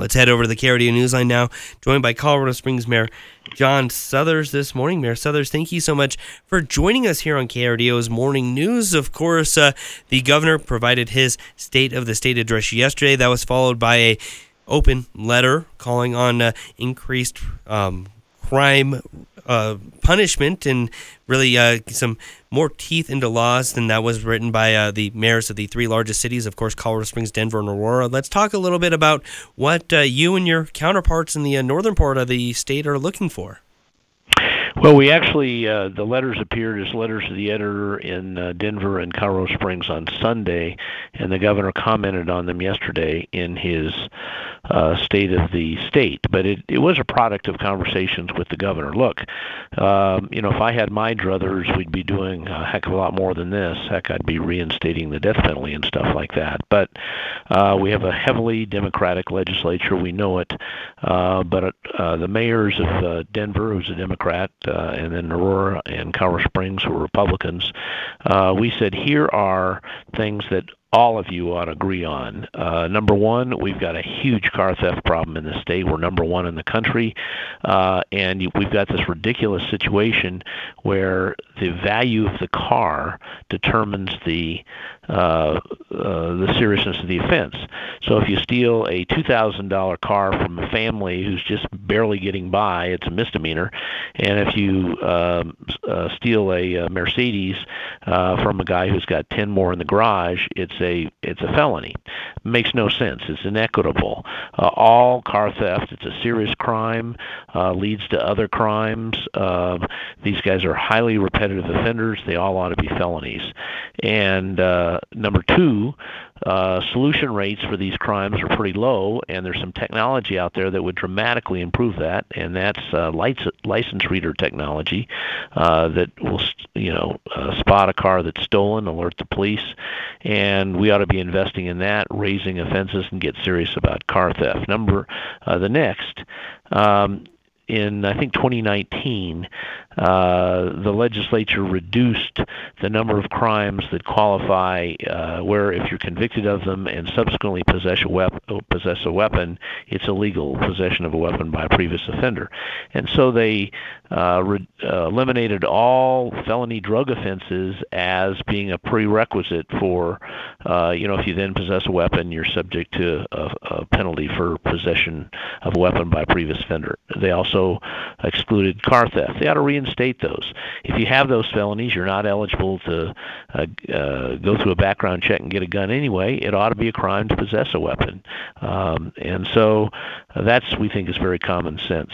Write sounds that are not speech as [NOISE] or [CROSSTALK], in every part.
Let's head over to the KRDO Newsline now, joined by Colorado Springs Mayor John Suthers this morning. Mayor Suthers, thank you so much for joining us here on KRDO's Morning News. Of course, uh, the governor provided his State of the State address yesterday. That was followed by a open letter calling on uh, increased um, crime uh, punishment and really uh, some more teeth into laws than that was written by uh, the mayors of the three largest cities, of course, Colorado Springs, Denver, and Aurora. Let's talk a little bit about what uh, you and your counterparts in the uh, northern part of the state are looking for. Well, we actually uh, the letters appeared as letters to the editor in uh, Denver and Colorado Springs on Sunday, and the governor commented on them yesterday in his uh, state of the state. But it, it was a product of conversations with the governor. Look, um, you know, if I had my druthers, we'd be doing a heck of a lot more than this. Heck, I'd be reinstating the death penalty and stuff like that. But uh, we have a heavily Democratic legislature. We know it. Uh, but uh, the mayors of uh, Denver, who's a Democrat, uh, and then Aurora and Colorado Springs, who are Republicans, uh, we said here are things that all of you ought to agree on. Uh, number one, we've got a huge car theft problem in the state. We're number one in the country, uh, and we've got this ridiculous situation where the value of the car determines the uh, uh, the seriousness of the offense. So if you steal a $2,000 car from a family who's just barely getting by, it's a misdemeanor. And if you um, uh, steal a, a Mercedes uh, from a guy who's got 10 more in the garage, it's a it's a felony. Makes no sense. It's inequitable. Uh, all car theft, it's a serious crime, uh, leads to other crimes. Uh, these guys are highly repetitive offenders. They all ought to be felonies. And uh, number two, uh, solution rates for these crimes are pretty low, and there's some technology out there that would dramatically improve that, and that's uh, license reader technology uh, that will, you know, spot a car that's stolen, alert the police, and we ought to be investing in that, raising offenses, and get serious about car theft. Number the next. Um, in I think 2019, uh, the legislature reduced the number of crimes that qualify uh, where if you're convicted of them and subsequently possess a, possess a weapon, it's illegal possession of a weapon by a previous offender. And so they uh, re- eliminated all felony drug offenses as being a prerequisite for, uh, you know, if you then possess a weapon, you're subject to a, a penalty for possession of a weapon by a previous offender. They also excluded car theft. They ought to reinstate reinstate those. If you have those felonies, you're not eligible to uh, uh, go through a background check and get a gun anyway. It ought to be a crime to possess a weapon, um, and so uh, that's we think is very common sense.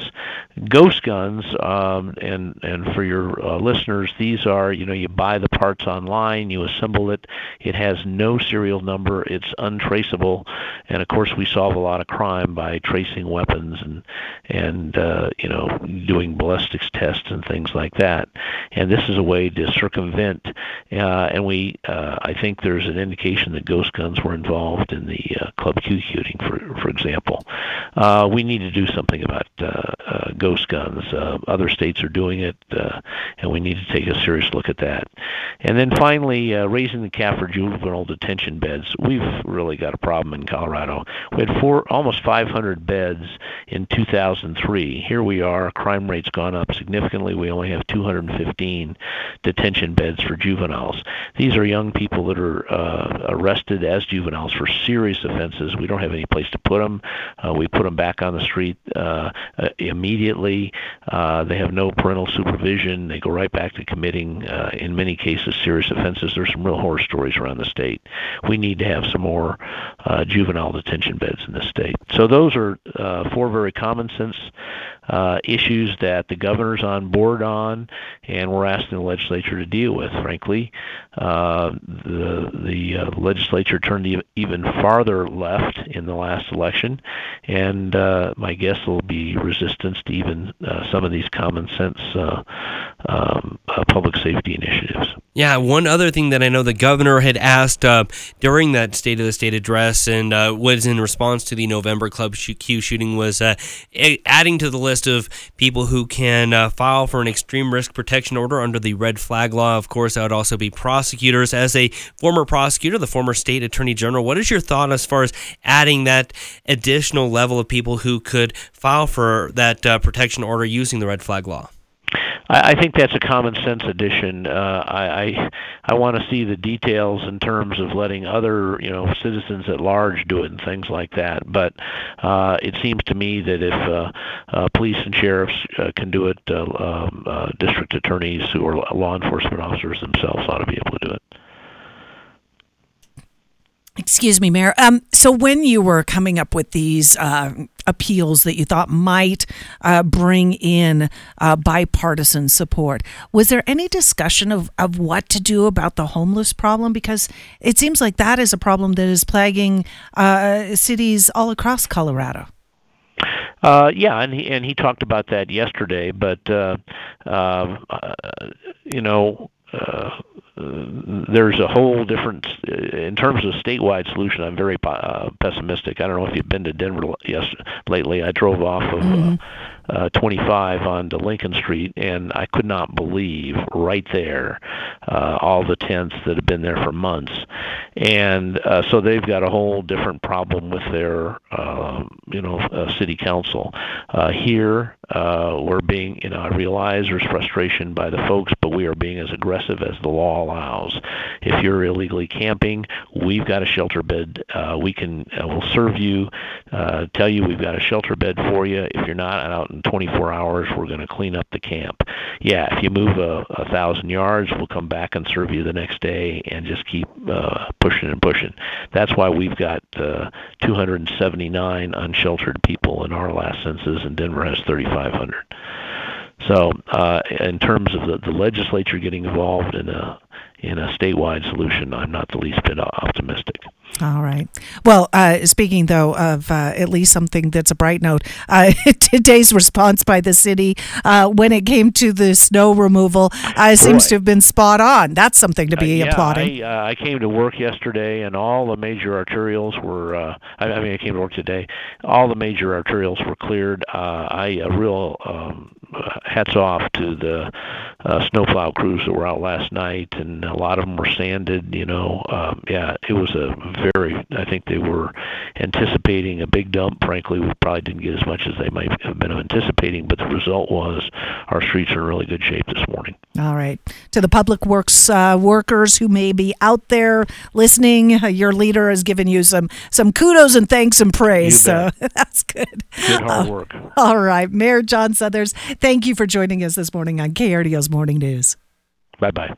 Ghost guns, um, and and for your uh, listeners, these are you know you buy the parts online, you assemble it. It has no serial number. It's untraceable, and of course we solve a lot of crime by tracing weapons and and uh, you know doing ballistics tests and things like that. And this is a way to circumvent. Uh, and we, uh, I think there's an indication that ghost guns were involved in the uh, Club Q shooting, for for example. Uh, we need to do something about uh, uh, ghost guns. Uh, other states are doing it, uh, and we need to take a serious look at that. And then finally, uh, raising the cap for juvenile detention beds. We've really got a problem in Colorado. We had four, almost 500 beds in 2003. Here we are, crime rate's gone up significantly. We only have 215 detention beds for juveniles. These are young people that are uh, arrested as juveniles for serious offenses. We don't have any place to put them. Uh, we put them back on the street uh, uh, immediately. Uh, they have no parental supervision. They go right back to committing, uh, in many cases, serious offenses. There's some real horror stories around the state. We need to have some more juvenile detention beds in the state. So those are four very common sense uh, issues that the governor's on board on, and we're asking the legislature to deal with. Frankly, uh, the the uh, legislature turned even farther left in the last election, and uh, my guess will be resistance to even uh, some of these common sense uh, um, uh, public safety initiatives. Yeah, one other thing that I know the governor had asked uh, during that State of the State address and uh, was in response to the November Club Q shooting was uh, adding to the list of people who can uh, file for an extreme risk protection order under the red flag law. Of course, that would also be prosecutors. As a former prosecutor, the former state attorney general, what is your thought as far as adding that additional level of people who could file for that uh, protection order using the red flag law? I, I think that's a common sense addition. Uh, I I, I want to see the details in terms of letting other you know citizens at large do it and things like that. But uh, it seems to me that if uh, uh, police and sheriffs uh, can do it, uh, um, uh, district attorneys who are law enforcement officers themselves ought to be able to do it. Excuse me, Mayor. Um, so when you were coming up with these uh, appeals that you thought might uh, bring in uh, bipartisan support, was there any discussion of, of what to do about the homeless problem? Because it seems like that is a problem that is plaguing uh, cities all across Colorado. Uh, yeah, and he and he talked about that yesterday. But uh, uh, you know, uh, there's a whole different in terms of statewide solution. I'm very uh, pessimistic. I don't know if you've been to Denver yes lately. I drove off of mm-hmm. uh, uh, 25 onto Lincoln Street, and I could not believe right there uh, all the tents that have been there for months. And uh, so they've got a whole different problem with their, uh, you know, uh, city council. Uh, here, uh, we're being, you know, I realize there's frustration by the folks, but we are being as aggressive as the law allows. You're illegally camping, we've got a shelter bed. Uh, we can, uh, we'll serve you, uh, tell you we've got a shelter bed for you. If you're not out in 24 hours, we're going to clean up the camp. Yeah, if you move a, a thousand yards, we'll come back and serve you the next day and just keep uh, pushing and pushing. That's why we've got uh, 279 unsheltered people in our last census, and Denver has 3,500. So, uh, in terms of the, the legislature getting involved in a in a statewide solution, I'm not the least bit optimistic. All right. Well, uh, speaking though of uh, at least something that's a bright note, uh, [LAUGHS] today's response by the city uh, when it came to the snow removal uh, seems to have been spot on. That's something to be uh, yeah, applauding. I, I came to work yesterday, and all the major arterials were. I, I, mean, I came to work today. All the major arterials were cleared. I a real um, hats off to the snowplow crews that were out last night, and a lot of them were sanded. You know, um, yeah, it was a very. I think they were anticipating a big dump. Frankly, we probably didn't get as much as they might have been anticipating, but the result was our streets are in really good shape this morning. All right. To the public works uh, workers who may be out there listening, uh, [LAUGHS] your leader has given you some some kudos and thanks and praise. So [LAUGHS] that's good. Good hard uh, work. All right, Mayor John Suthers, thank you for joining us this morning on KRDO's Morning News. Bye bye.